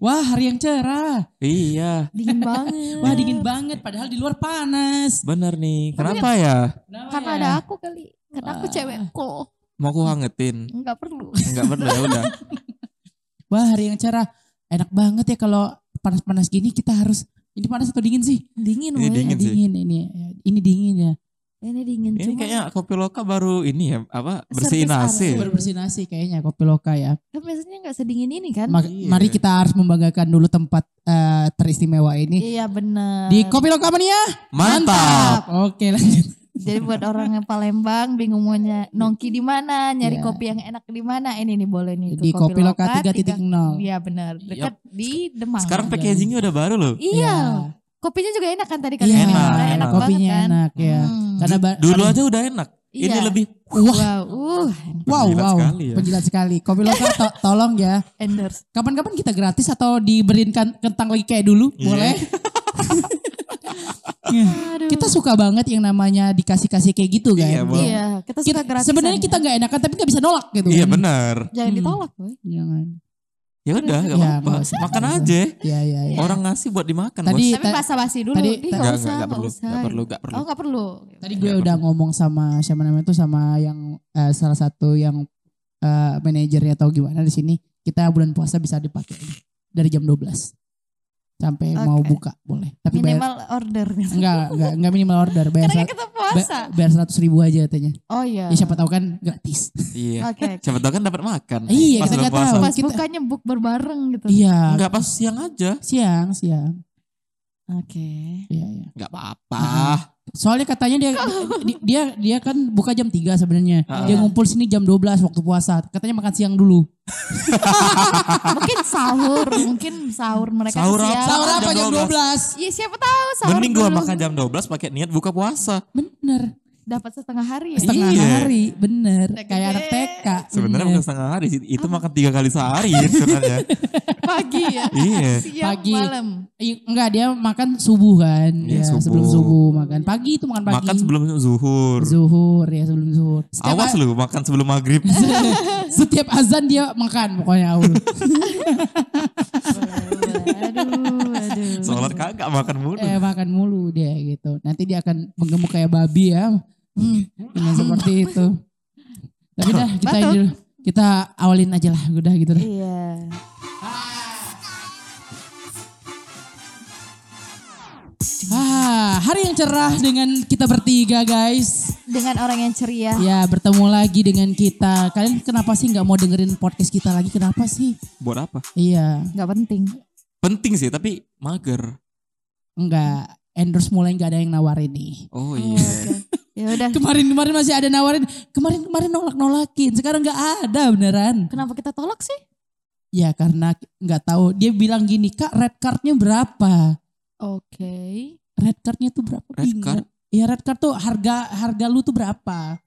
Wah hari yang cerah. Iya, Dingin banget. Wah dingin banget. Padahal di luar panas. bener nih. Kenapa ya? Kenapa Karena ya? ada aku kali. Karena aku Wah. cewek kok. Mau aku hangetin? Enggak perlu. Enggak perlu ya udah. Wah hari yang cerah. Enak banget ya kalau panas-panas gini kita harus. Ini panas atau dingin sih? Dingin Ini woy. dingin sih. dingin ini. Ini dingin ya. Ini dingin Ini cuma. kayaknya kopi loka baru ini ya apa bersihin AC. area. Baru bersih nasi kayaknya kopi loka ya. Kan biasanya nggak sedingin ini kan? Ma- Iya. Mari kita harus membanggakan dulu tempat eh, teristimewa ini. Iya benar. Di Kopi Loka Mania. Mantap. Oke lanjut. Jadi buat orang yang Palembang bingung mau nongki di mana, nyari Iya. kopi yang enak di mana, ini nih boleh nih Di Kopi Loka tiga- 3.0. Iya benar, dekat di Demang. Sekarang packagingnya udah baru loh. Iya. Kopinya juga enak kan tadi kan? Iya, Enak, enak. enak, banget Kopinya kan? enak ya. Hmm. Karena ba- Dulu aja udah enak. Ini Iya. lebih Wah, Wow, uh, wow, wow. sekali ya. Penjilat sekali. Kopi Loka to- tolong ya. endorse. Kapan-kapan kita gratis atau diberikan kan, kentang lagi kayak dulu, Iya. boleh? Aduh. kita suka banget yang namanya dikasih-kasih kayak gitu kan. Iya, Bang. Iya, kita suka gratis. sebenarnya kita nggak enakan tapi nggak bisa nolak gitu. Iya kan. benar. jangan Hmm. ditolak, boy. Jangan. Ya udah, gak Ya, apa-apa. nggak Makan nggak usah. aja. Iya, iya, iya. Orang ngasih buat dimakan, Tadi- Bos. Tapi ta- basa-basi dulu. tadi- nggak Enggak, usah, nggak perlu, usah. enggak perlu, enggak perlu. Oh, nggak perlu. Tadi gue Nggak udah ngomong sama siapa namanya tuh sama yang eh, salah satu yang eh, manajernya atau gimana di sini. Kita bulan puasa bisa dipakai dari jam 12 sampai mau Oke. buka boleh. Tapi bayar Minimal order. enggak enggak enggak minimal order bayar Karena kita ba- puasa. bayar seratus ribu aja katanya. Oh iya. Ya siapa tahu kan gratis. Iya. Oke. Siapa tahu kan dapat makan. Iya, Pas kita nggak puasa. tahu. Pas kita- bukanya buk berbareng gitu. Iya. Enggak pas siang aja. Siang siang. Oke. Iya iya. Enggak apa-apa. Soalnya katanya dia dia dia, dia kan buka jam 3 sebenarnya. Ah. Dia ngumpul sini jam 12 waktu puasa. Katanya makan siang dulu. mungkin sahur, mungkin sahur mereka Sahur siang. apa? Sahur jam apa jam 12? 12? Iya siapa tahu sahur Mending gua dulu. makan jam 12 pakai niat buka puasa. Bener. Dapat setengah hari ya. Setengah Iya. hari, bener. Kayak anak TK. Sebenarnya bener. bukan setengah hari sih. Itu makan tiga kali sehari sebenarnya. Pagi ya. Iya. Siang Pagi. malam. Iya, Enggak, dia makan subuh kan. Iya, ya, subuh. sebelum subuh makan. Pagi itu makan pagi. Makan sebelum zuhur. zuhur ya sebelum zuhur. Setiap Awas lu makan sebelum maghrib. setiap azan dia makan pokoknya Aul. aduh, aduh. Sholat kagak makan mulu. eh makan mulu dia gitu. Nanti dia akan menggemuk kayak babi ya. Hmm, dengan seperti itu. Tapi dah kita Betul. dulu. kita awalin aja lah udah gitu. dah. Iya. Ah, hari yang cerah dengan kita bertiga guys. Dengan orang yang ceria. Ya bertemu lagi dengan kita. Kalian kenapa sih nggak mau dengerin podcast kita lagi? Kenapa sih? Buat apa? Iya, Gak penting. Penting sih tapi mager. enggak. Endorse mulai nggak ada yang nawarin nih. Oh Oh, iya. oke. Ya udah. Kemarin-kemarin masih ada nawarin. Kemarin-kemarin nolak-nolakin. Sekarang nggak ada beneran. Kenapa kita tolak sih? Ya karena nggak tahu. Dia bilang gini, kak red cardnya berapa? Oke. Red cardnya tuh berapa? Red card? Iya red card tuh harga harga lu tuh berapa?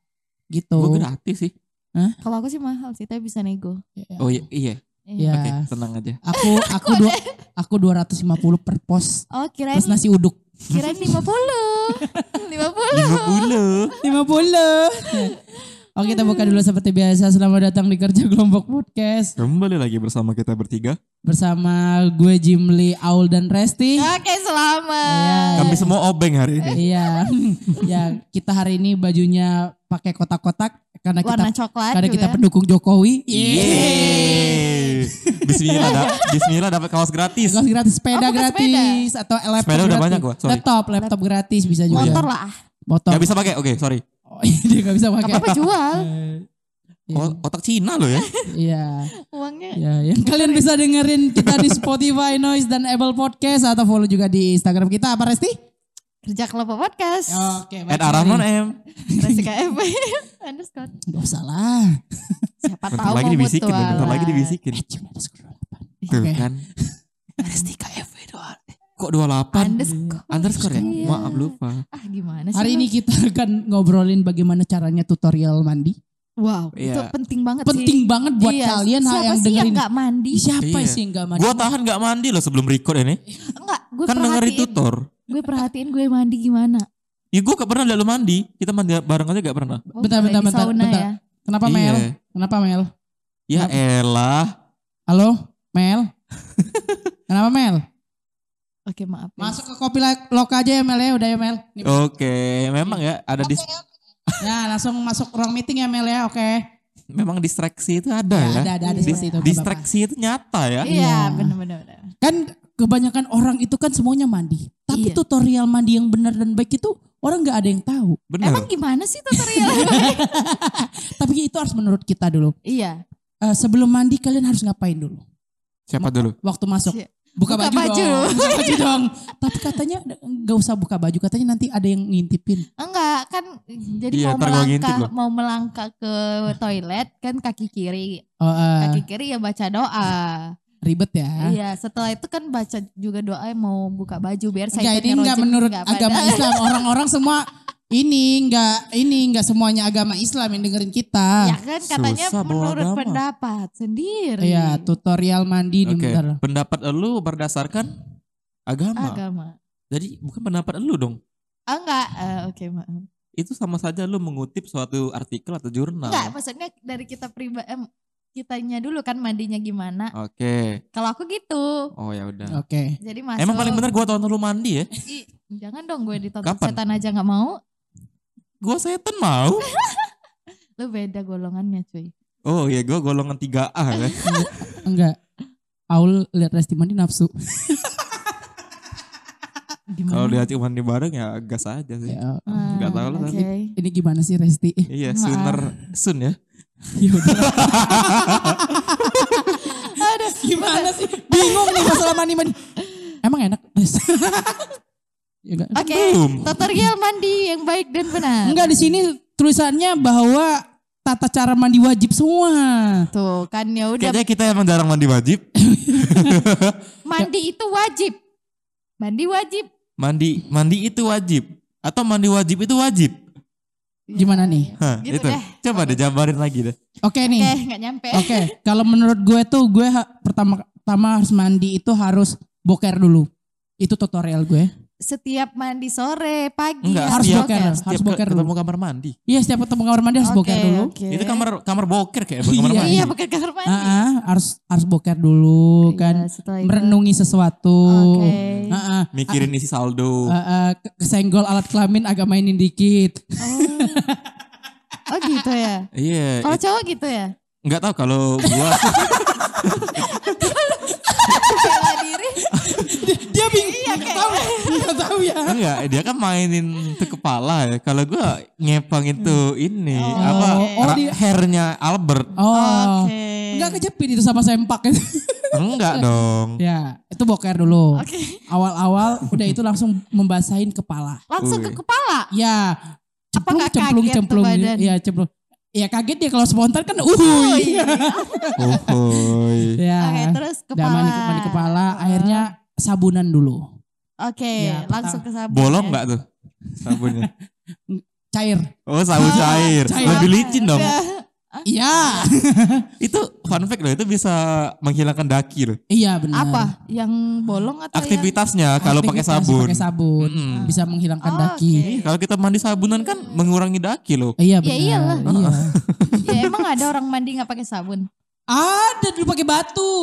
Gitu. Gue gratis sih. Kalau aku sih mahal sih, tapi bisa nego. Ya, Oh iya. iya. Ya. Oke tenang aja. Aku aku dua aku 250 per pos Oh kirain plus nasi uduk. Kirain 50. 50. 50. 50. Oke kita buka dulu seperti biasa. Selamat datang di Kerja Kelompok Podcast. Kembali lagi bersama kita bertiga. Bersama gue Jimli, Aul dan Resti. Oke, selamat. Iya. Kami semua obeng hari ini. Iya. ya, kita hari ini bajunya pakai kotak-kotak karena kita Warna coklat karena juga. kita pendukung Jokowi. Yeay. Bismillah, da Bismillah dapat kaos gratis. Kaos gratis, sepeda Oh, gratis atau laptop Sepeda udah gratis. banyak gua, sorry. Laptop, laptop gratis bisa juga. Motor lah. Motor. Gak bisa pakai. Oke, sorry. Oh, dia gak bisa Gak pakai. apa-apa jual. O- otak Cina loh ya. Iya. Uangnya. Ya, yang kalian bisa dengerin kita di Spotify, Noise dan Apple Podcast atau follow juga di Instagram kita apa Resti? Kerja kelompok podcast. Oke, Ed Aramon M. Resika FB. Underscore. Gak usah lah. Siapa Bentar tahu lagi mau dibisikin, mutualan. bentar lagi dibisikin. Eh, cuma skor 28. Tuh Oke. kan. Resti KFW doang. Kok 28? Underscore. Underscore ya? Iya. Maaf lupa. Ah gimana sih? Hari ini kita akan ngobrolin bagaimana caranya tutorial mandi. Wow, Iya. itu penting banget Penting sih. banget buat Iya, kalian siapa yang sih dengerin. yang gak mandi? Siapa Iya. sih yang gak mandi? Gua tahan gak mandi loh sebelum record ini. Enggak, gue Kan dengerin tutor. Gue perhatiin gue mandi gimana. Ya gue gak pernah lu mandi. Kita mandi bareng aja gak pernah. Oh, Bentar, lagi bentar, bentar, sauna bentar. ya. Kenapa Iya. Mel? Kenapa Mel? Ya elah. Halo, Mel? Kenapa Mel? Oke maaf. ya. Masuk ke kopi loka aja ya Mel ya, udah ya Mel. Nih, Oke, memang ya ada dis Ya langsung masuk ruang meeting ya Mel ya, oke. memang distraksi itu ada Ya, ya. ada ada ada Dis- seperti itu. distraksi itu nyata ya. Iya Iya. benar-benar. Kan kebanyakan orang itu kan semuanya mandi. Tapi Iya. tutorial mandi yang benar dan baik itu orang nggak ada yang tahu. Benar. Emang gimana sih tutorial? Tapi itu harus menurut kita dulu. iya. Eh, sebelum mandi kalian harus ngapain dulu? Siapa dulu? Waktu masuk. Si- Buka, Buka baju, baju. dong. Buka baju dong. Tapi katanya nggak usah buka baju. Katanya nanti ada yang ngintipin. Enggak kan jadi Iya, mau melangkah mau melangkah ke toilet kan kaki kiri. Oh, eh, Kaki kiri ya baca doa. Ribet ya. Iya, setelah itu kan baca juga doa yang mau buka baju biar Enggak, saya ini enggak menurut agama Islam. Orang-orang semua ini enggak ini enggak semuanya agama Islam yang dengerin kita. Ya kan katanya Susah menurut agama. pendapat sendiri. Iya, tutorial mandi nih Oke, bentar. pendapat lu berdasarkan agama. agama. Jadi bukan pendapat lu dong. Ah, enggak, eh, oke maaf. Itu sama saja lu mengutip suatu artikel atau jurnal. Enggak, maksudnya dari kita pribadi kitanya dulu kan mandinya gimana. Oke. Kalau aku gitu. Oh ya udah. Oke. Jadi masuk. Emang paling bener gua tonton lu mandi ya? Ih, jangan dong gue ditonton Kapan? setan aja nggak mau. Gua setan mau. Lu beda golongannya cuy. Oh iya gua golongan 3A ya. Enggak. Aul lihat Resti mandi nafsu. Kalau cuma mandi bareng ya gas aja sih. Ya, Ah, nggak tahu lah Oke. tapi. ini gimana sih Resti? Iya, sooner soon ya. Aduh, gimana sih? Bingung nih masalah mandi mandi. Emang enak? Ya. Oke, Belum. tutorial mandi yang baik dan benar. Enggak di sini tulisannya bahwa tata cara mandi wajib semua. Tuh kan ya udah Kayaknya kita emang jarang mandi wajib. mandi itu wajib. Mandi wajib. Mandi mandi itu wajib. Atau mandi wajib itu wajib. Gimana nih? Hah, Gitu itu. deh. Coba deh jabarin lagi deh. Oke nih. Oke, nggak nyampe. Oke, kalau menurut gue tuh gue ha- pertama pertama harus mandi itu harus boker dulu. Itu tutorial gue. Setiap mandi sore, pagi Enggak, Harus setiap, boker, setiap harus ke- boker ketemu dulu. kamar mandi. Iya, setiap ketemu kamar mandi harus Oke, boker dulu. oke. Itu kamar kamar boker kayak kamar Iya, mandi. Iya, pakai kamar mandi. Ah, ah, harus harus boker dulu Iya, kan. Merenungi sesuatu. Oke. Ah, ah, Mikirin isi saldo. ah, ah, ke- kesenggol alat kelamin agak mainin dikit. Oh. oh gitu ya. Iya, Kalau it- cowok gitu ya. nggak tahu kalau gua. Enggak tahu. Enggak tahu ya. enggak, dia kan mainin ke kepala ya. Kalau gua ngepang itu ini Oh. apa Oh, dia- hairnya Albert. Oh. Oke. Enggak kejepit itu sama sempak itu. Enggak dong. ya, itu boker dulu. Oke. Awal-awal udah itu langsung membasahin kepala. Langsung ke Wih. kepala. Ya, cemplung, nggak cemplung, kaget tuh cemplung. badan? Ya, cemplung. Ya kaget dia kalau spontan kan Oh, uhuy. iya. Uhuy. ya. Oke, terus kepala. mandi, mandi kepala, akhirnya sabunan dulu. Oke, Ya, langsung ke sabun. Bolong ya. nggak tuh sabunnya? Cair. Oh sabun cair. cair. Lebih licin dong. Iya. itu fun fact loh. Itu bisa menghilangkan daki loh. iya benar. Apa? Yang bolong atau Aktivitasnya kalau pakai sabun. Pakai sabun. Mm-mm. Bisa menghilangkan Oh, daki. oke. Kalau kita mandi sabunan kan mengurangi daki loh. Iya Ya benar. iyalah. Iya. yang? Ya emang ada orang mandi nggak pakai sabun? Ada dulu pakai batu.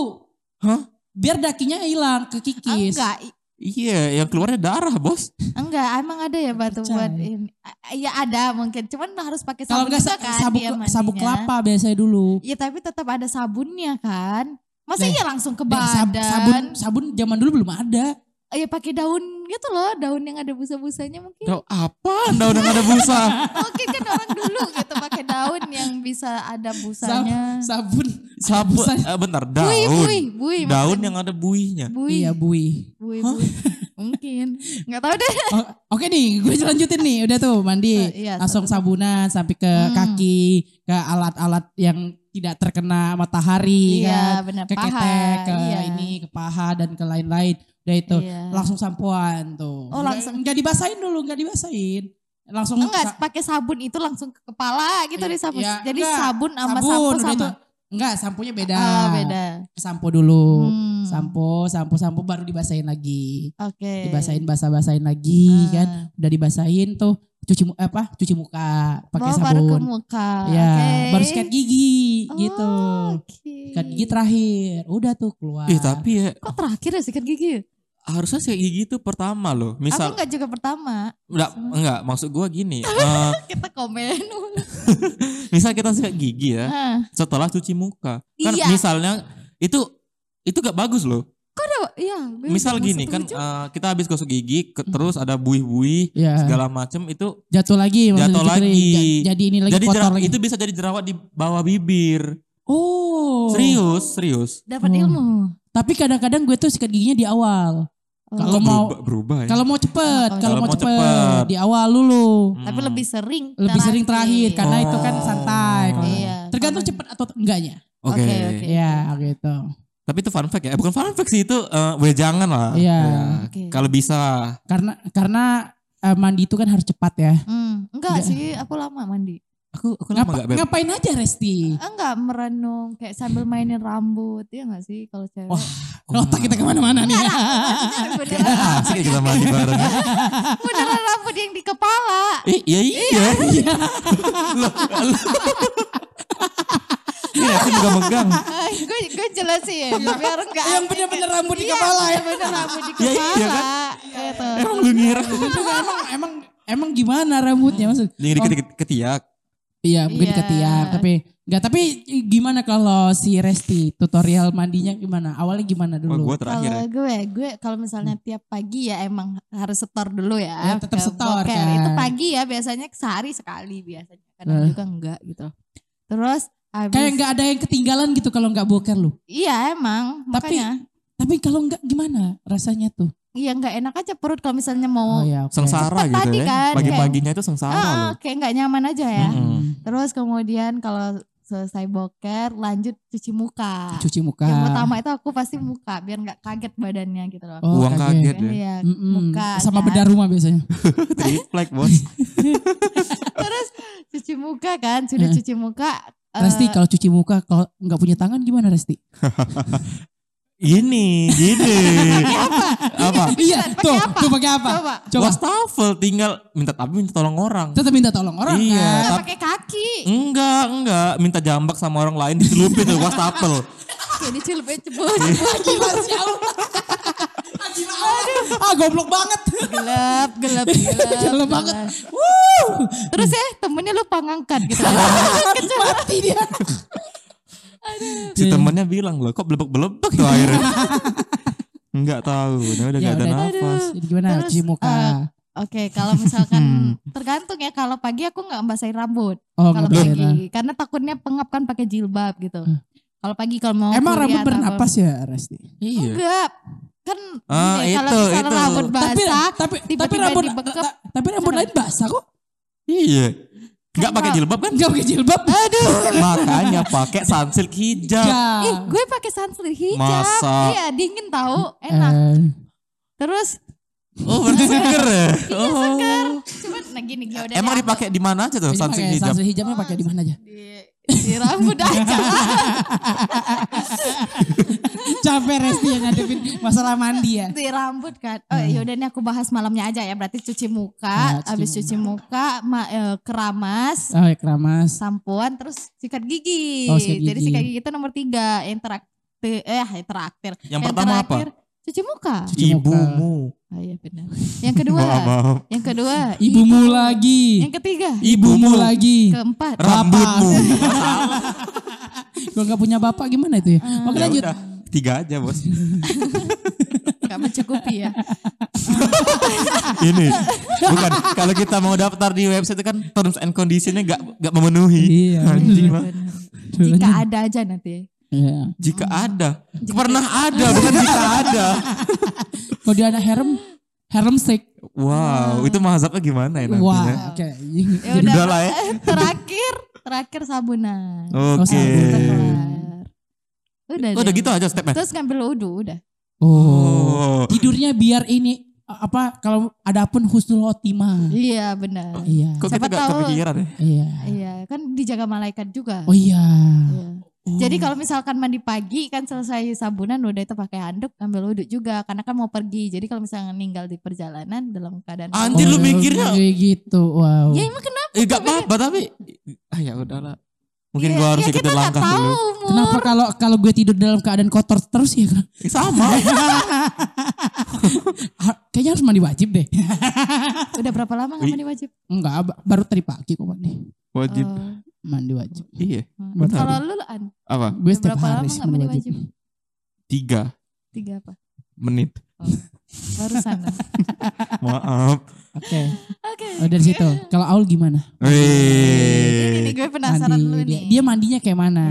Hah? Biar dakinya hilang ke kikis. Enggak, Iya, yang keluarnya darah bos. enggak. Emang ada ya batu Percaya. buat ini? A- Ya ada mungkin, cuman harus pakai Kalau sabun enggak juga sa- kan sabuk dia sabuk kelapa biasanya dulu. Ya tapi tetap ada sabunnya kan. Masa Deh. iya langsung ke sab- badan? sabun sabun zaman dulu belum ada. Ya pakai daun gitu loh, daun yang ada busa-busanya mungkin. Tahu apa? Daun yang ada busa. Mungkin kan orang dulu gitu pakai daun yang bisa ada Sab- busanya. sabun. Sabun. Busa. eh, bentar, Bui, daun. bui, bui. Daun maksudnya. yang ada buihnya. bui. Iya bui. Bui, bui. Mungkin. Nggak tahu deh. Oh, Oke nih, gue lanjutin nih. Udah tuh mandi, Eh, iya, langsung sabun. sabunan sampai ke Hmm. kaki, ke alat-alat yang tidak terkena matahari Iya, kan, benar. ke Paha, ketek, ke iya. ini, ke paha dan ke lain-lain. Udah itu Iya. langsung sampoan tuh. Oh, langsung. nggak dibasahin dulu, nggak dibasahin. Langsung Enggak, sa- pakai sabun itu langsung ke kepala gitu Iya, deh sabun. iya, Jadi enggak. sabun sama sabun, sampo sama. itu enggak, samponya beda. Oh, beda. Sampo dulu. Hmm. Sampo, sampo, sampo baru dibasahin lagi. Oke. Dibasahin basah-basahin lagi Ah. kan. Udah dibasahin tuh cuci apa? Cuci muka pakai Oh, baru ke sabun. muka. Ya, Oke. baru sikat gigi Oh, gitu. Oke. Sikat gigi terakhir. Udah tuh keluar. Ih tapi ya Kok terakhir ya sikat gigi? Harusnya sikat gigi itu pertama loh. Aku Misal enggak juga pertama. enggak enggak maksud gua gini. eh, Kita komen. misal kita sikat gigi ya Hah. setelah cuci muka. Kan Iya. misalnya itu itu gak bagus loh. Iya. gue Misal juga gini setuju. kan eh, kita habis gosok gigi ke- terus ada buih-buih Ya. segala macem itu Jatuh lagi Jatuh lagi. Ja- Jadi ini lagi jadi kotor jera- lagi. itu bisa jadi jerawat di bawah bibir. Oh. Serius, serius. dapat Oh. ilmu. Tapi kadang-kadang gue tuh sikat giginya di awal. Oh. Kalau mau berubah, berubah ya? kalau mau cepet, Oh, kalau mau cepet, cepet. di awal dulu. Tapi Hmm. lebih sering Lebih sering terakhir karena Oh. itu kan santai. Kalau Iya. Tergantung cepet atau enggaknya. Oke. Oke, oke. Iya, gitu. Tapi itu fun fact ya. Eh, bukan fun fact sih itu eh boleh jangan lah. Iya. Ya, Oke. Kalau bisa. Karena karena eh, mandi itu kan harus cepat ya. Hmm, enggak Enggak. sih, aku lama mandi. Aku aku lama Ngapa- gak beb. ngapain aja Resti? Enggak merenung kayak sambil mainin rambut, ya enggak sih kalau cewek? Wah, Otak kita ke mana-mana nih. beneran, Asik ya kita mandi bareng. beneran rambut yang di kepala. Eh, iya iya. Loh, loh. Iya, aku juga megang. gue gue jelasin biar enggak Yang bener-bener rambut di Iya, kepala ya. bener rambut di Ya, kepala. iya kan? Gitu. Emang lu juga emang emang emang gimana rambutnya maksud? Yang dikit ketiak. Iya, mungkin Iya. ketiak, tapi enggak tapi gimana kalau si Resti tutorial mandinya gimana? Awalnya gimana dulu? gue terakhir ya. Kalau gue, gue kalau misalnya tiap pagi ya emang harus setor dulu ya. Ya, tetap ke setor boker. kan. Itu pagi ya biasanya sehari sekali biasanya. Kadang Eh. juga enggak gitu. Terus habis, Kayak nggak ada yang ketinggalan gitu kalau nggak boker lu. Iya emang, Tapi- makanya. Tapi kalau nggak gimana rasanya tuh? Iya nggak enak aja perut kalau misalnya mau. Oh ya, oke. Sengsara Cepet gitu tadi ya. kan, Pagi-paginya itu sengsara Ah, loh. kayak nggak nyaman aja ya. Mm-mm. Terus kemudian kalau selesai boker lanjut cuci muka. Cuci muka. Yang pertama itu aku pasti muka biar nggak kaget badannya gitu loh. Oh, Buang kaget ya. Iya, Mm-mm. muka Sama kan. bedah rumah biasanya. Triplek bos. Terus cuci muka kan, sudah Eh. cuci muka. Resti kalau cuci muka kalau nggak punya tangan gimana Resti? Gini, gini. apa? iya, pakai tuh, apa? tuh pakai apa? Coba. Coba. Wastafel tinggal minta tapi minta tolong orang. Tetap minta tolong orang Iya. kan. Pakai kaki. Enggak, enggak. Minta jambak sama orang lain dicelupin tuh wastafel. Kayak dicelupin cebut. Gila sih Allah. Ah goblok banget. gelap, gelap, gelap. Gelap banget. Terus ya temennya lupa ngangkat gitu. Mati dia. Si temennya bilang loh, kok belebek-belebek tuh airnya. Enggak tahu, nah udah Ya gak ada udah. nafas. Jadi gimana Terus, cuci muka? eh, Oke, kalau misalkan tergantung ya kalau pagi aku nggak basahin rambut. oh Kalau nggak pagi, boleh. karena takutnya pengap kan pakai jilbab gitu. Hmm. Kalau pagi kalau mau Emang rambut atau apa- bernapas ya Resti? Iya. Enggak. Kan Ah, gini, kalau itu, misalnya itu. rambut Tapi basah, tapi tapi tiba-tiba rambut dibekep. ta- tapi rambut lain basah kok. Iya. Enggak pakai Enggak. jilbab kan? Enggak pakai jilbab. aduh. Makanya pakai sunsilk hijab. Ya. Ih, gue pakai sunscreen hijab. Masa? Iya, dingin tahu, enak. Eh, Terus Oh, berarti seger ya? Oh. seger. Cuma nah gini ya udah Emang dipakai di mana aja tuh sunsilk pakai hijab? sunsilk hijabnya pakai di mana aja? di di rambut aja. Capek Resti yang ngadepin masalah mandi ya. di rambut kan. Oh, ya udah ini aku bahas malamnya aja ya. Berarti cuci muka, cuci habis muka. cuci muka, ma, eh, keramas, Oh ya keramas. sampoan, terus sikat gigi. Oh, sikat Jadi gigi. sikat gigi itu nomor tiga. Yang terakhir, eh yang terakhir. Yang pertama apa? Cuci muka. Cuci muka. Ibumu. Oh iya benar. Yang kedua, Maaf, maaf. yang kedua, Ibumu ibu. lagi. Yang ketiga, Ibumu lagi. keempat, Rambutmu. Kalau nggak punya bapak gimana itu ya? Oke Ya lanjut. udah, Tiga aja bos. nggak mencukupi ya. Ini bukan kalau kita mau daftar di website itu kan terms and conditionnya gak, gak memenuhi. Iya. Anjing. Benar. Jika ada aja nanti. Iya. Jika ada, pernah ada bukan jika ada. Kalau dia anak harem, harem steak. Wow, itu mazhabnya gimana ya nantinya? Wah, oke. Ya Udah udah. lah ya. terakhir, terakhir sabunan. Oke. Kita Oke. kelar. Udah, Oh, udah gitu aja stepnya. Terus ngambil wudhu udah. Oh. Tidurnya biar ini apa kalau ada pun husnul khotimah. Iya benar. Iya. Kok kita Siapa gak tahu. kepikiran ya? Iya. Iya kan dijaga malaikat juga. Oh iya. Iya. Jadi kalau misalkan mandi pagi kan selesai sabunan udah itu pakai handuk ambil wudhu juga karena kan mau pergi. Jadi kalau misalnya ninggal di perjalanan dalam keadaan Anjir, lu mikirnya- kayak gitu. Wow. Ya emang kenapa? Eh gak apa-apa tapi ah ya udahlah. Mungkin Ya, gua harus ya ikutin nggak langkah tahu, dulu. Mul. Kenapa kalau kalau gue tidur dalam keadaan kotor terus ya? Eh, sama. Ha- Kayaknya harus mandi wajib deh. Udah berapa lama Wih. mandi wajib? Enggak, ba- baru tadi pagi kok mandi. Wajib. Oh. Mandi wajib. Iya. Benar. Kalau lu An, Apa? Gue setiap berapa hari lama sih mandi mandi wajib. Tiga Tiga apa? menit. Barusan. Maaf. Oke. Oke. Oh, dari situ. Kalau Aul gimana? Ini Wih. gue penasaran Mandi lu dia, nih. dia mandinya kayak mana?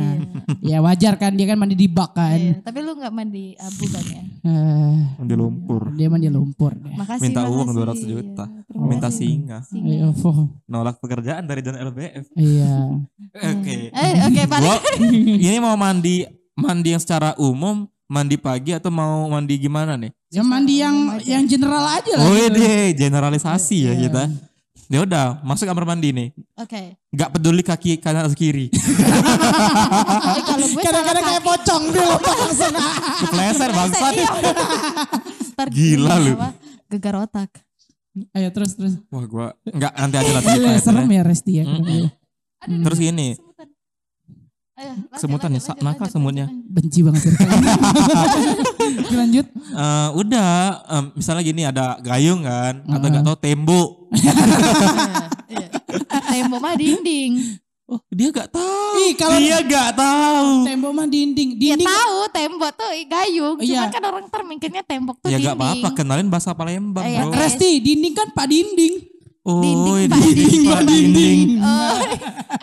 ya wajar kan dia kan mandi di bak kan. Iya, Tapi lu nggak mandi abu kan ya? Eh, Mandi lumpur. dia mandi lumpur deh. Makasih. Minta uang makasih. 200 juta. Iya, terima Minta singa. Singa. Ayo, Foh. Nolak pekerjaan dari John LBF. Iya. Oke. Eh, oke. Gua ini mau mandi mandi yang secara umum, mandi pagi atau mau mandi gimana nih? Ya mandi yang yang general aja lah. Oh gitu. deh, generalisasi ya Iya. kita. Ya udah, masuk kamar mandi nih. Oke. Gak peduli kaki kanan atau kiri. Kalau gue Kadang-kadang kayak pocong dia lompat langsung. Kepleset bangsat. Iya. Ntar Gila lu. Gegar otak. Ayo terus terus. Wah gua nggak nanti aja cerita serem ya. ya Resti ya. Aduh, Terus gini, lanjut, Semutan ya, nakal semutnya. Benci banget. Lanjut. eh, udah em, misalnya gini ada gayung kan atau Ah. nggak tahu tembok. Iya. Tembok mah dinding. Oh dia gak tahu. Ih, kalau- dia gak tahu. Tembok mah dinding. Dia Dinding. tahu tembok tuh gayung. Iya. Cuman kan orang ntar mikirnya tembok tuh Ya dinding. gak apa-apa kenalin bahasa Palembang Eh, ya, bro. Res- Resti, dinding kan Pak Dinding. Oh, Dinding, Pak, dinding, dinding. Pak dinding. Oh,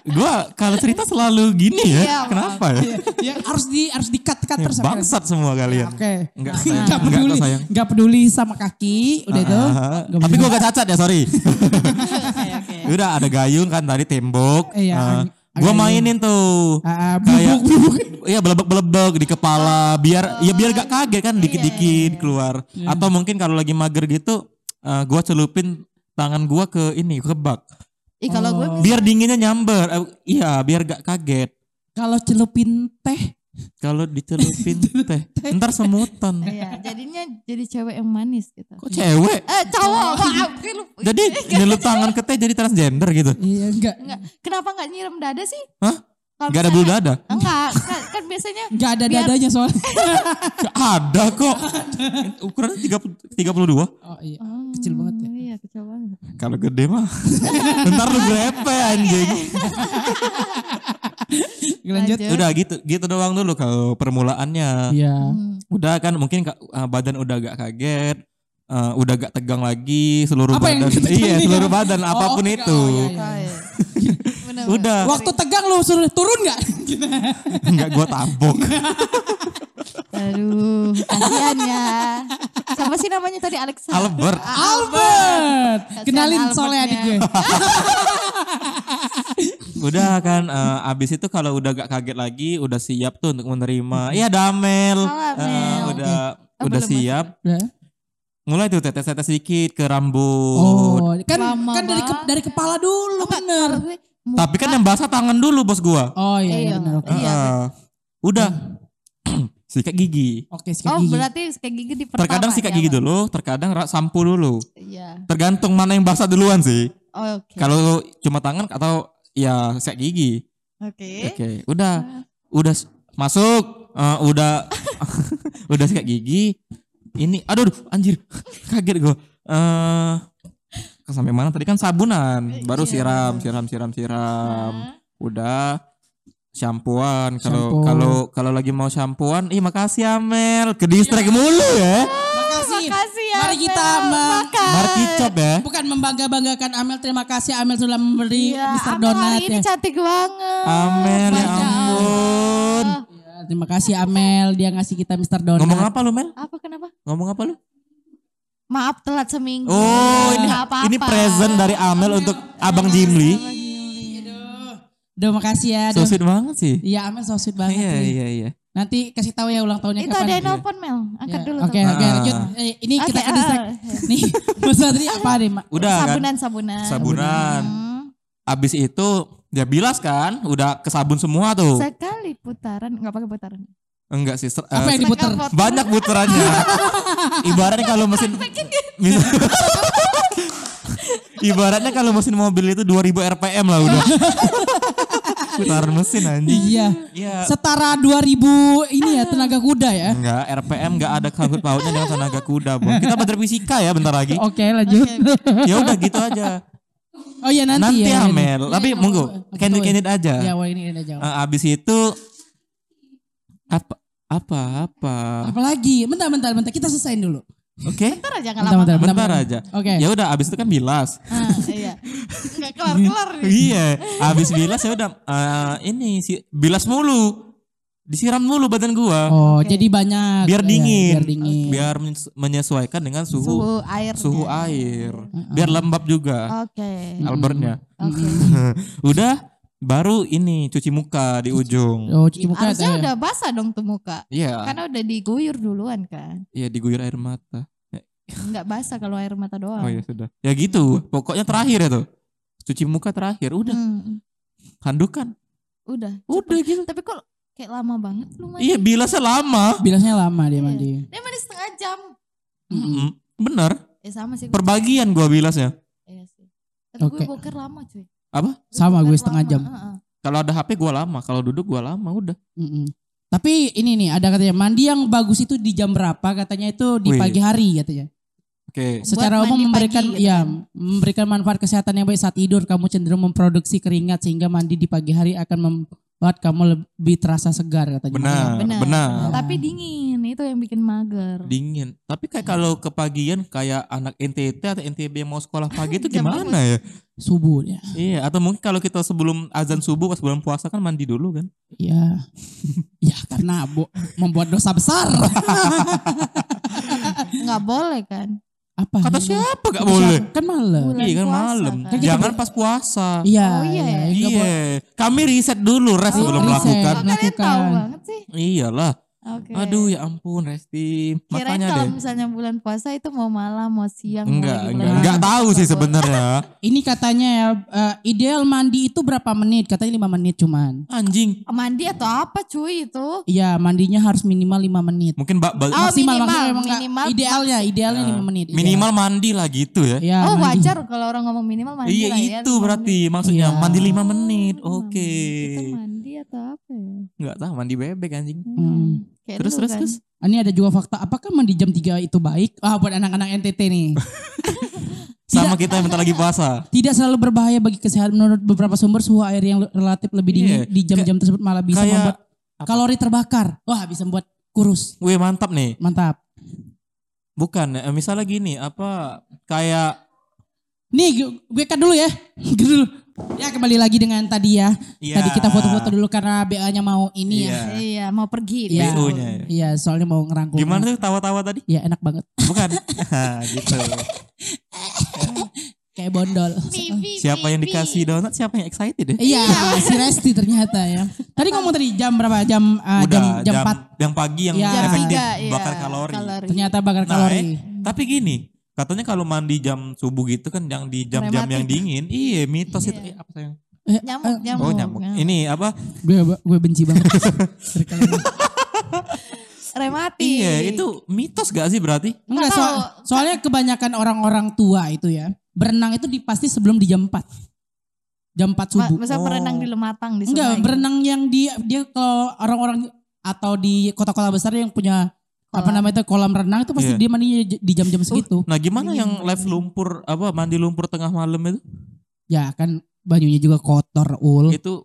Gua kalau cerita selalu gini ya. Iya, Kenapa ya? ya harus di harus di-cut-cut Ya, terus. bangsat semua kalian. Oke. Enggak Enggak. Enggak peduli. sayang. Enggak peduli sama kaki, udah itu. Nggak Tapi gue gak cacat ya sorry. Oke, oke. Udah ada gayung kan tadi tembok. Iya, ang- gue mainin tuh. Ah, Kayak bubuk-bubuk. Iya belebek-belebek di kepala biar ya biar gak kaget kan dikit-dikit keluar. Atau mungkin kalau lagi mager gitu eh, gua celupin tangan gua ke ini ke bak. Ih kalau gue Oh. Biar dinginnya nyamber. Eh, iya, biar gak kaget. Kalau celupin teh, Kalau dicelupin teh, ntar semutan. Iya, jadinya jadi cewek yang manis gitu. Kok cewek? Eh cowok. Jadi nyelup tangan ke teh jadi transgender gitu. iya enggak. Enggak, kenapa enggak nyiram dada sih? Hah? Kalau Gak ada bulu dada? Enggak, kan, kan biasanya Enggak ada Biar- dadanya soalnya. Gak ada kok. Ukurannya 30, 32. Oh iya. Oh, Kecil banget. Iya, kecil banget. Kalau gede mah. ntar lu grepe anjing. Lanjut. Udah gitu, gitu doang dulu kalau permulaannya. Iya. Hmm. Udah kan mungkin uh, badan udah gak kaget, uh, udah gak tegang lagi seluruh Apa yang badan. Iya, seluruh badan Oh, apa pun oh, itu. oh, iya, iya. Iya. Bener, Udah. Waktu tegang lu suruh turun enggak? Enggak gua tabok. Aduh, kasihan ya. Siapa sih namanya tadi Alexa? Albert. Albert. Kasihan Kenalin soalnya adik gue. Udah kan uh, abis itu kalau udah gak kaget lagi udah siap tuh untuk menerima. Iya Damel. Halo, Uh, udah Oh, udah belum siap. Ya. Mulai tuh tetes-tetes sedikit ke rambut. Oh, kan Lama kan dari ke- dari kepala dulu bener. Kalau gue muka- Tapi kan yang basah tangan dulu bos gua. Oh iya, iya Iya. benar oke. Iya. Uh, udah. sikat gigi. Oke, sikat Oh, gigi. berarti sikat gigi di pertama. Terkadang sikat ya, gigi dulu, terkadang sampo dulu. Iya. Tergantung mana yang basah duluan sih. Oh, Oke. Kalau cuma tangan atau ya sikat gigi. Oke. Oke, udah. Udah s- masuk. Eh, udah udah sikat gigi. Ini aduh, aduh anjir. Kaget gue. Eh sampai mana tadi kan sabunan, baru Iya. siram, siram, siram, siram. Nah, Udah shampuan kalau Shampoo. kalau kalau lagi mau shampuan, ih makasih Amel, ke distract mulu ya. Makasih. Makasih ya. Mari kita. Mari kicop ya. Bukan membangga-banggakan Amel. Terima kasih Amel sudah memberi Iya, Mr. Amel Donat hari ini ya. cantik banget. Amel ya ampun. Ya, Terima kasih Amel dia ngasih kita Mr. Donat. Ngomong apa lu Mel? Apa kenapa? Ngomong apa lu? Maaf telat seminggu. Oh, ini apa-apa. ini present dari Amel untuk Abang Jimli. Abang Jimli. Duh makasih ya. So sweet banget sih. Iya Amel so sweet banget Iya, sih. iya, iya. Nanti kasih tahu ya ulang tahunnya Itu kapan. ada yang nelpon Mel. Angkat Ya, dulu. Oke telepon. oke Ah. lanjut. Eh, ini kita kan distract. ah. Nih Mas Adri apa nih Mak? Udah kan? sabunan, sabunan. Sabunan. Hmm. abis itu dia bilas kan, udah ke sabun semua tuh. Sekali putaran nggak pakai putaran. Enggak sih, ser- Apa eh, yang diputer? Banyak puterannya. Ibaratnya kalau mesin mis- Ibaratnya kalau mesin mobil itu 2000 RPM lah udah. Putaran mesin anjing. Iya. Iya. Setara 2000 ini ya tenaga kuda ya. Enggak, RPM enggak ada sangkut pautnya dengan tenaga kuda, Bang. Kita belajar fisika ya bentar lagi. Oke lanjut. Ya udah gitu aja. Oh iya nanti, Nanti ya. ya, Mel. Tapi Iya, monggo, candid-candid aja. Ya wah ini ini jawab. Eh, abis itu apa apa apa. Apalagi? Bentar bentar bentar kita selesaiin dulu. Oke. Bentar aja nggak Bentar, lama. bentar. Bentar aja. Oke. Ya udah abis itu kan bilas. Ah, iya. Nggak kelar-kelar nih. iya, abis bilas ya udah eh, ini si bilas mulu. Disiram mulu badan gua. Oh, Oke. jadi banyak. biar ya, dingin. Biar dingin. Biar menyesu- menyesuaikan dengan suhu Suhu air. suhu air. Biar lembab juga Oke. Albertnya. Oke. Udah baru ini cuci muka di ujung. Oh, cuci muka Harusnya ya. udah basah dong tuh muka. Iya, Karena udah diguyur duluan kan. iya diguyur air mata. Enggak basah kalau air mata doang. Oh ya sudah. Ya gitu. Pokoknya terakhir ya tuh. Cuci muka terakhir. Udah. Hmm, Handukan. udah. Udah cepet. gitu. Tapi kok kayak lama banget lu mandi. Iya bilasnya lama. Bilasnya lama dia Iya. mandi. Dia mandi setengah jam. Mm-mm. Bener. Ya sama sih. Perbagian gua bilasnya. Iya sih. Tapi Oke. gue boker lama cuy. Apa? Sama gue setengah lama, jam. heeh. Kalau ada HP gua lama. Kalau duduk gua lama. Udah. Mm-mm. Tapi ini nih ada katanya mandi yang bagus itu di jam berapa? Katanya itu di Wih. pagi hari katanya. Oke. Secara Buat umum memberikan pagi gitu ya kan. memberikan manfaat kesehatan yang baik saat tidur. Kamu cenderung memproduksi keringat sehingga mandi di pagi hari akan membuat kamu lebih terasa segar katanya. Benar. Benar. Benar. Tapi dingin itu yang bikin mager. Dingin. Tapi kayak kalau kepagian kayak anak NTT atau NTB yang mau sekolah pagi itu gimana ya? Subuh ya. Iya. Atau mungkin kalau kita sebelum azan subuh pas bulan puasa kan mandi dulu kan? Ya. ya karena bo- membuat dosa besar. Nggak boleh kan. Apa? Kata siapa gak boleh? Kan malam. Bulan Iya kan malam. kan. Jangan pas puasa. Iya. Oh, iya ya? nggak Iya. boleh. Kami riset dulu res Oh, sebelum riset. melakukan. Kalian tahu banget sih? Iyalah. Oke. Aduh ya ampun Resti. Kirain Makanya kalau deh. misalnya bulan puasa itu mau malam, mau siang, mau Enggak, lagi enggak, enggak tahu sih sebenarnya. Ini katanya ya eh, ideal mandi itu berapa menit? Katanya 5 menit cuman. Anjing. Mandi atau apa cuy itu? Iya, mandinya harus minimal 5 menit. Mungkin ba- ba- Oh, maksimal minimal, maksimal minimal. idealnya idealnya Ya, 5 menit. ideal. minimal mandi lah gitu ya. Ya, oh mandi. wajar kalau orang ngomong minimal mandi iya lah ya. itu lima berarti menit. maksudnya Iya. mandi 5 menit. Oh, Oke. Itu mandi atau apa ya? Enggak tahu mandi bebek anjing. Hmm. Kayak Terus terus kan. terus. Ini ada juga fakta apakah mandi jam 3 itu baik? Ah buat anak-anak NTT nih. Sama kita yang bentar lagi puasa. Tidak selalu berbahaya bagi kesehatan menurut beberapa sumber suhu air yang relatif lebih dingin Iya, di jam-jam tersebut malah bisa kayak membuat apa? kalori terbakar. Wah, bisa membuat kurus. Wih mantap nih. Mantap. Bukan, eh, misalnya gini, apa kayak Nih, gue, gue cut dulu ya. Gue dulu. Ya kembali lagi dengan tadi ya. Iya. Tadi kita foto-foto dulu karena BA-nya mau ini ya. Iya. Iya, mau pergi. Iya. dia. BO-nya ya. Iya, soalnya mau ngerangkul. Gimana tuh tawa-tawa tadi? Ya enak banget. Bukan. Hah, gitu. Kayak bondol. Bibi, Siapa yang dikasih donat, siapa yang excited ya? Iya, si Resti ternyata ya. Tadi ngomong tadi jam berapa? Jam ah, jam Udah, jam 4 yang pagi yang Iya. Jam efektif tiga, iya, bakar kalori. ternyata bakar Nah, kalori. eh, tapi gini, katanya kalau mandi jam subuh gitu kan yang di jam-jam yang dingin, iya mitos Iya. itu eh, apa sayang? Eh, Nyamuk, eh, nyamuk. Oh nyamuk. nyamuk. Ini apa? gue gue benci banget. Rematik. Iya, itu mitos gak sih berarti? Enggak, Nggak soal- soalnya kebanyakan orang-orang tua itu ya, berenang itu di, pasti sebelum di jam 4. Jam 4 Ma- subuh. Masa Oh. berenang di Lematang di Enggak, sungai. berenang yang di dia kalau orang-orang atau di kota-kota besar yang punya apa namanya itu kolam renang itu pasti Iya. dia mandinya di jam-jam segitu. Nah gimana yang live lumpur, apa mandi lumpur tengah malam itu? Ya kan bajunya juga kotor ul. Itu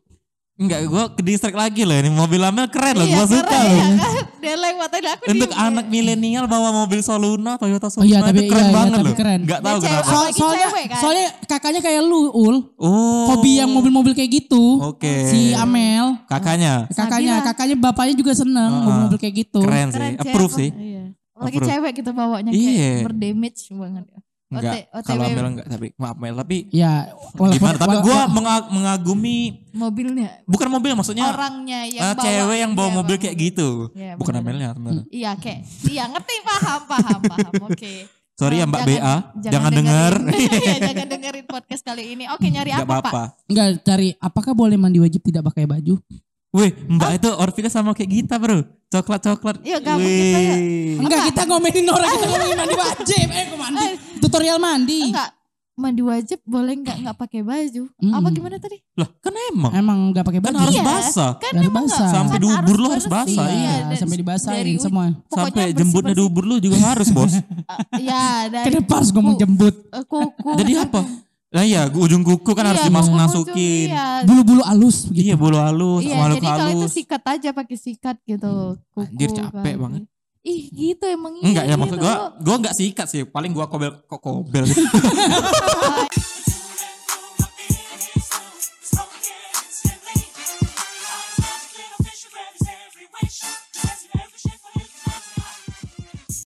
enggak, gue ke distract lagi loh ini mobil Amel keren loh, Iya, gue suka loh. iya kan. Dia lewat tadi aku Untuk diem. anak milenial bawa mobil Soluna, Toyota Soluna Oh iya, tapi itu keren iya, iya, banget loh. keren. Enggak tahu Dia cewek. kenapa. So- soalnya cewek kan? soalnya kakaknya kayak lu ul. Oh. Hobi yang mobil-mobil kayak gitu. Oke. Si Amel, Kakaknya. kakaknya, kakaknya bapaknya juga seneng Ah, mobil-mobil kayak gitu. Keren sih. Keren, Approve sih. Iya. Lagi Approve. cewek kita bawanya Iya. kayak berdamage banget. Enggak. OT- Kalau Amel enggak, tapi maaf Mel, tapi Ya, walaupun gimana? Tapi gue wala- mengagumi Ya. mobilnya, bukan mobil maksudnya orangnya yang eh, bawa. cewek yang bawa Iya, mobil kayak gitu. Iya, bukan sebenarnya. Iya kayak, iya ngerti paham paham paham. Oke. Sorry ya Oh, Mbak jangan- BA, jangan, denger. Iya jangan dengerin podcast kali ini. Oke, nyari apa, Pak? apa-apa. Enggak cari apakah boleh mandi wajib tidak pakai baju? Wih, Mbak itu outfitnya sama kayak kita, Bro. Coklat-coklat. Iya, gak, kita ya. Wih. Enggak, kita ngomelin orang kita ngomongin mandi wajib. Eh, kok mandi? Tutorial mandi. Enggak, mandi wajib boleh enggak enggak pakai baju? Mm-mm. Apa gimana tadi? Lah, kan emang. Emang enggak pakai Kan baju. harus Iya. basah. Kan Harus emang basah. enggak- Sampai kan diubur lu harus basah, Iya, dan- sampai dibasahin dari u- semua. Sampai jembutnya diubur lu juga harus, Bos. Iya, dari Kenapa harus ngomong jembut? eh, kuku. Jadi apa? Nah iya, ujung kuku kan harus Iya, dimasuk kuku masukin. Iya, Bulu-bulu halus gitu. Iya, bulu halus, Iya, makhluk jadi kalau itu halus. sikat aja pakai sikat gitu. Kuku, Anjir, capek kaki. banget. Ih, gitu emang iya Enggak ya gitu. maksud gua, gua enggak sikat sih, paling gua kobel kok kobel gitu.